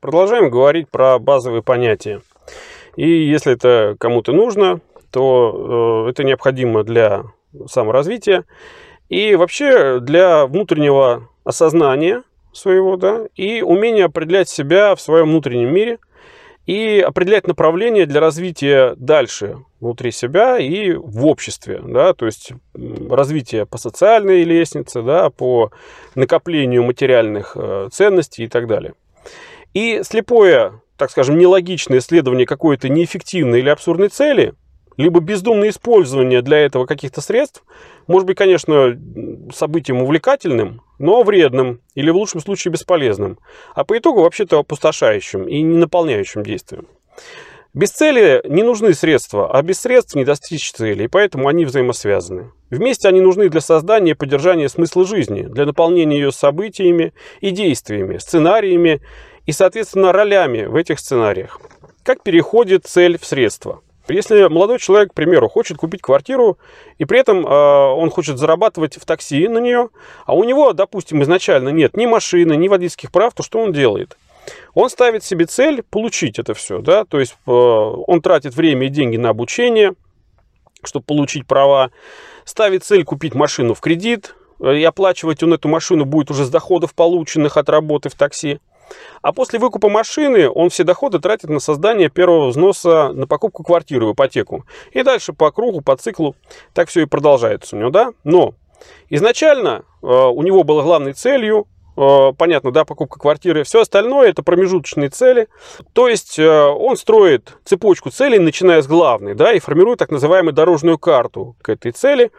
Продолжаем говорить про базовые понятия. И если это кому-то нужно, то э, это необходимо для саморазвития и вообще для внутреннего осознания своего, да, и умения определять себя в своем внутреннем мире и определять направление для развития дальше внутри себя и в обществе, да, то есть развитие по социальной лестнице, да, по накоплению материальных э, ценностей и так далее. И слепое, так скажем, нелогичное исследование какой-то неэффективной или абсурдной цели, либо бездумное использование для этого каких-то средств, может быть, конечно, событием увлекательным, но вредным или в лучшем случае бесполезным, а по итогу вообще-то опустошающим и не наполняющим действием. Без цели не нужны средства, а без средств не достичь цели, и поэтому они взаимосвязаны. Вместе они нужны для создания и поддержания смысла жизни, для наполнения ее событиями и действиями, сценариями и, соответственно, ролями в этих сценариях. Как переходит цель в средства? Если молодой человек, к примеру, хочет купить квартиру, и при этом э, он хочет зарабатывать в такси на нее, а у него, допустим, изначально нет ни машины, ни водительских прав, то что он делает? Он ставит себе цель получить это все, да, то есть э, он тратит время и деньги на обучение, чтобы получить права, ставит цель купить машину в кредит, и оплачивать он эту машину будет уже с доходов, полученных от работы в такси. А после выкупа машины он все доходы тратит на создание первого взноса на покупку квартиры в ипотеку. И дальше по кругу, по циклу так все и продолжается у него, да? Но изначально э, у него было главной целью э, понятно, да, покупка квартиры, все остальное это промежуточные цели. То есть э, он строит цепочку целей, начиная с главной, да, и формирует так называемую дорожную карту к этой цели.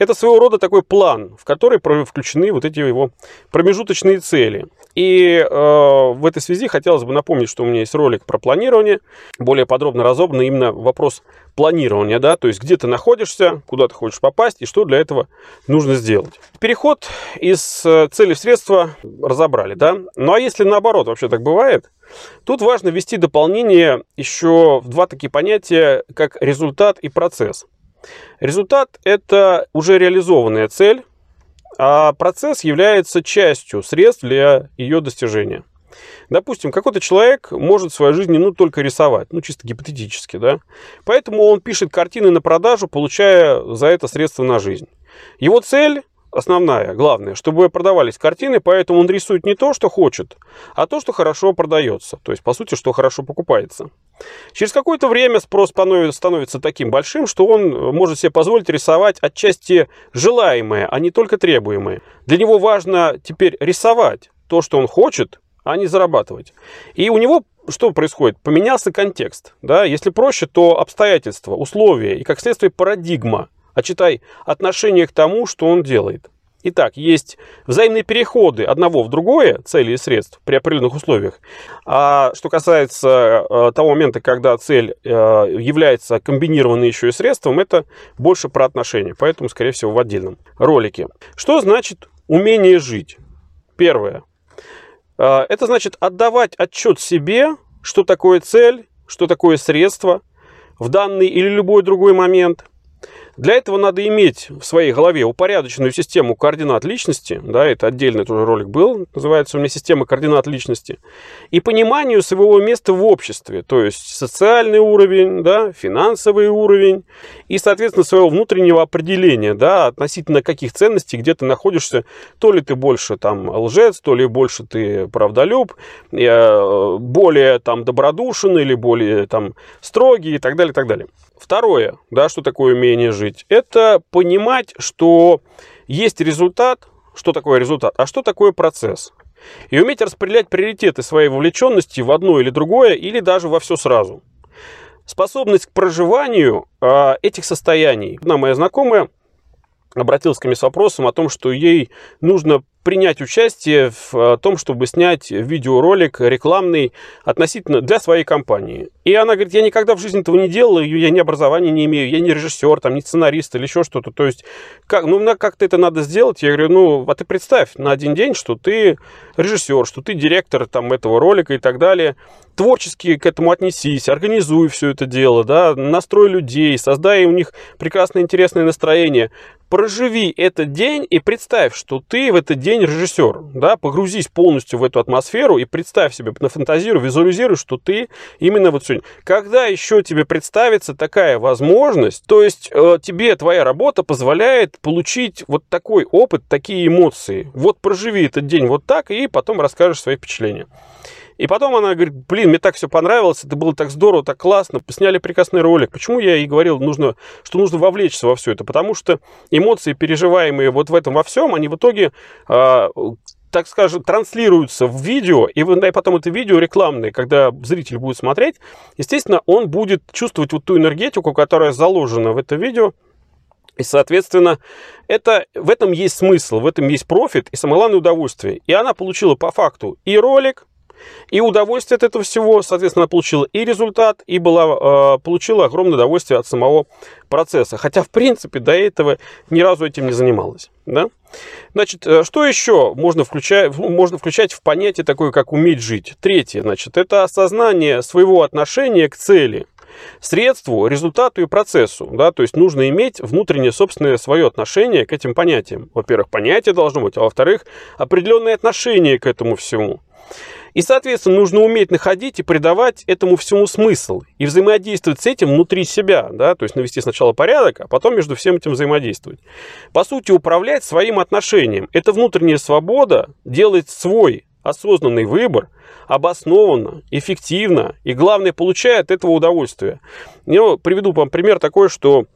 Это своего рода такой план, в который включены вот эти его промежуточные цели. И э, в этой связи хотелось бы напомнить, что у меня есть ролик про планирование, более подробно разобранный именно вопрос планирования, да, то есть где ты находишься, куда ты хочешь попасть и что для этого нужно сделать. Переход из э, цели в средства разобрали, да. Ну а если наоборот вообще так бывает, тут важно ввести дополнение еще в два такие понятия, как результат и процесс. Результат – это уже реализованная цель, а процесс является частью средств для ее достижения. Допустим, какой-то человек может в своей жизни ну, только рисовать, ну чисто гипотетически, да. Поэтому он пишет картины на продажу, получая за это средства на жизнь. Его цель основная, главная, чтобы продавались картины, поэтому он рисует не то, что хочет, а то, что хорошо продается. То есть, по сути, что хорошо покупается. Через какое-то время спрос становится таким большим, что он может себе позволить рисовать отчасти желаемое, а не только требуемое. Для него важно теперь рисовать то, что он хочет, а не зарабатывать. И у него что происходит? Поменялся контекст. Да? Если проще, то обстоятельства, условия и, как следствие, парадигма – а читай отношение к тому, что он делает. Итак, есть взаимные переходы одного в другое, цели и средств при определенных условиях. А что касается э, того момента, когда цель э, является комбинированной еще и средством, это больше про отношения, поэтому, скорее всего, в отдельном ролике. Что значит умение жить? Первое. Э, это значит отдавать отчет себе, что такое цель, что такое средство в данный или любой другой момент – для этого надо иметь в своей голове упорядоченную систему координат личности, да, это отдельный тоже ролик был, называется у меня система координат личности, и пониманию своего места в обществе, то есть социальный уровень, да, финансовый уровень и, соответственно, своего внутреннего определения, да, относительно каких ценностей, где ты находишься, то ли ты больше там лжец, то ли больше ты правдолюб, э, более там добродушен или более там строгий и так далее, и так далее. Второе, да, что такое умение жить, это понимать, что есть результат, что такое результат, а что такое процесс. И уметь распределять приоритеты своей вовлеченности в одно или другое, или даже во все сразу. Способность к проживанию э, этих состояний. Одна моя знакомая обратилась ко мне с вопросом о том, что ей нужно принять участие в э, том, чтобы снять видеоролик рекламный относительно для своей компании. И она говорит, я никогда в жизни этого не делала, я ни образования не имею, я не режиссер, там, не сценарист или еще что-то. То есть, как, ну, как-то это надо сделать. Я говорю, ну, а ты представь на один день, что ты режиссер, что ты директор там этого ролика и так далее. Творчески к этому отнесись, организуй все это дело, да, настрой людей, создай у них прекрасное интересное настроение. Проживи этот день и представь, что ты в этот день день режиссер, да, погрузись полностью в эту атмосферу и представь себе, нафантазируй, визуализируй, что ты именно вот сегодня. Когда еще тебе представится такая возможность, то есть э, тебе твоя работа позволяет получить вот такой опыт, такие эмоции. Вот проживи этот день вот так, и потом расскажешь свои впечатления. И потом она говорит, блин, мне так все понравилось, это было так здорово, так классно, сняли прекрасный ролик. Почему я и говорил, нужно, что нужно вовлечься во все это? Потому что эмоции, переживаемые вот в этом во всем, они в итоге э, так скажем, транслируются в видео, и, и потом это видео рекламное, когда зритель будет смотреть, естественно, он будет чувствовать вот ту энергетику, которая заложена в это видео, и, соответственно, это, в этом есть смысл, в этом есть профит и самое главное удовольствие. И она получила по факту и ролик, и удовольствие от этого всего, соответственно, она получила и результат, и была, э, получила огромное удовольствие от самого процесса. Хотя, в принципе, до этого ни разу этим не занималась. Да? Значит, э, что еще можно включать, можно включать в понятие такое, как уметь жить? Третье, значит, это осознание своего отношения к цели средству, результату и процессу. Да? То есть нужно иметь внутреннее собственное свое отношение к этим понятиям. Во-первых, понятие должно быть, а во-вторых, определенное отношение к этому всему. И, соответственно, нужно уметь находить и придавать этому всему смысл. И взаимодействовать с этим внутри себя. Да? То есть навести сначала порядок, а потом между всем этим взаимодействовать. По сути, управлять своим отношением. Это внутренняя свобода делать свой осознанный выбор, обоснованно, эффективно и, главное, получая от этого удовольствие. Я приведу вам пример такой, что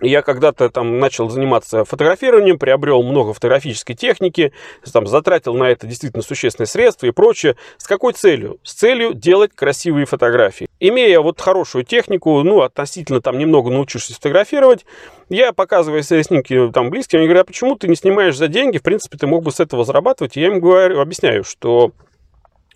я когда-то там начал заниматься фотографированием, приобрел много фотографической техники, там, затратил на это действительно существенные средства и прочее. С какой целью? С целью делать красивые фотографии. Имея вот хорошую технику, ну, относительно там немного научившись фотографировать, я показываю свои снимки там близким, они говорят, а почему ты не снимаешь за деньги? В принципе, ты мог бы с этого зарабатывать. И я им говорю, объясняю, что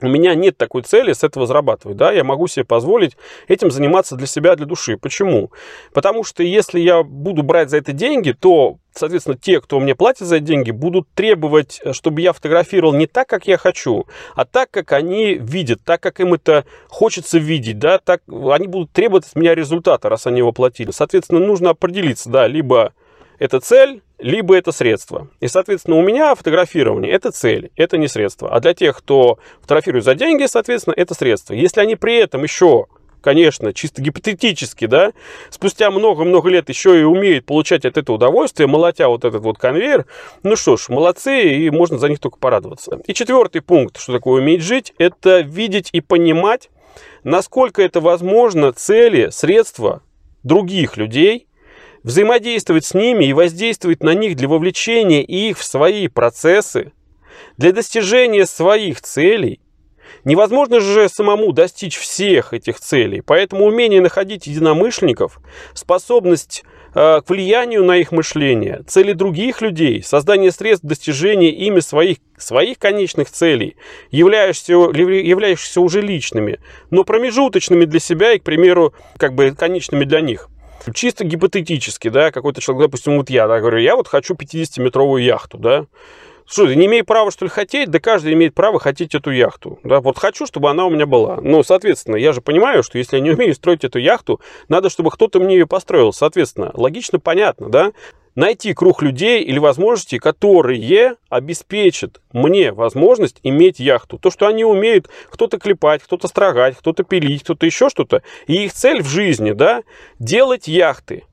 у меня нет такой цели с этого зарабатывать, да, я могу себе позволить этим заниматься для себя, для души. Почему? Потому что если я буду брать за это деньги, то, соответственно, те, кто мне платит за эти деньги, будут требовать, чтобы я фотографировал не так, как я хочу, а так, как они видят, так, как им это хочется видеть, да, так, они будут требовать от меня результата, раз они его платили. Соответственно, нужно определиться, да, либо это цель, либо это средство. И, соответственно, у меня фотографирование – это цель, это не средство. А для тех, кто фотографирует за деньги, соответственно, это средство. Если они при этом еще конечно, чисто гипотетически, да, спустя много-много лет еще и умеют получать от этого удовольствие, молотя вот этот вот конвейер, ну что ж, молодцы, и можно за них только порадоваться. И четвертый пункт, что такое уметь жить, это видеть и понимать, насколько это возможно цели, средства других людей взаимодействовать с ними и воздействовать на них для вовлечения их в свои процессы, для достижения своих целей. Невозможно же самому достичь всех этих целей, поэтому умение находить единомышленников, способность э, к влиянию на их мышление, цели других людей, создание средств достижения ими своих, своих конечных целей, являющихся, являющихся уже личными, но промежуточными для себя и, к примеру, как бы конечными для них – Чисто гипотетически, да, какой-то человек, допустим, вот я, да, говорю, я вот хочу 50-метровую яхту, да, что, не имею права, что ли, хотеть? Да каждый имеет право хотеть эту яхту. Да, вот хочу, чтобы она у меня была. Но, соответственно, я же понимаю, что если я не умею строить эту яхту, надо, чтобы кто-то мне ее построил. Соответственно, логично, понятно, да? найти круг людей или возможностей, которые обеспечат мне возможность иметь яхту. То, что они умеют кто-то клепать, кто-то строгать, кто-то пилить, кто-то еще что-то. И их цель в жизни, да, делать яхты.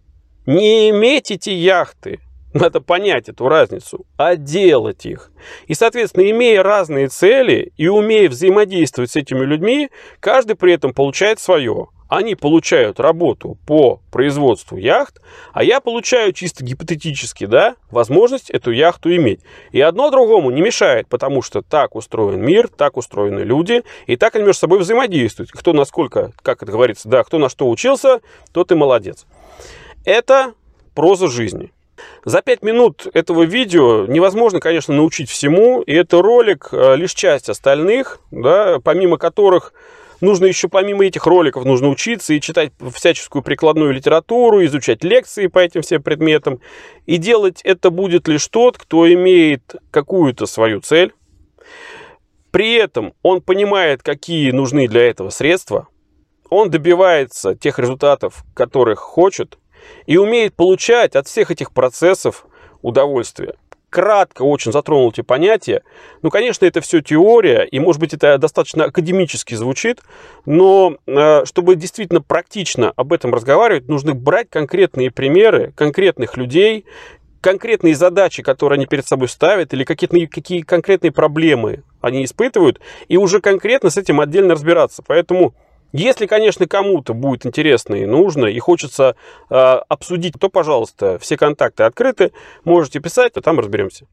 Не иметь эти яхты, надо понять эту разницу, а делать их. И, соответственно, имея разные цели и умея взаимодействовать с этими людьми, каждый при этом получает свое они получают работу по производству яхт, а я получаю чисто гипотетически, да, возможность эту яхту иметь. И одно другому не мешает, потому что так устроен мир, так устроены люди, и так они между собой взаимодействуют. Кто насколько, как это говорится, да, кто на что учился, тот и молодец. Это проза жизни. За пять минут этого видео невозможно, конечно, научить всему, и это ролик э, лишь часть остальных, да, помимо которых нужно еще помимо этих роликов нужно учиться и читать всяческую прикладную литературу, изучать лекции по этим всем предметам. И делать это будет лишь тот, кто имеет какую-то свою цель. При этом он понимает, какие нужны для этого средства. Он добивается тех результатов, которых хочет. И умеет получать от всех этих процессов удовольствие. кратко очень затронул эти понятия. Ну, конечно, это все теория, и, может быть, это достаточно академически звучит, но э, чтобы действительно практично об этом разговаривать, нужно брать конкретные примеры конкретных людей, конкретные задачи, которые они перед собой ставят, или какие, какие конкретные проблемы они испытывают, и уже конкретно с этим отдельно разбираться. Поэтому если, конечно, кому-то будет интересно и нужно, и хочется э, обсудить, то, пожалуйста, все контакты открыты, можете писать, а там разберемся.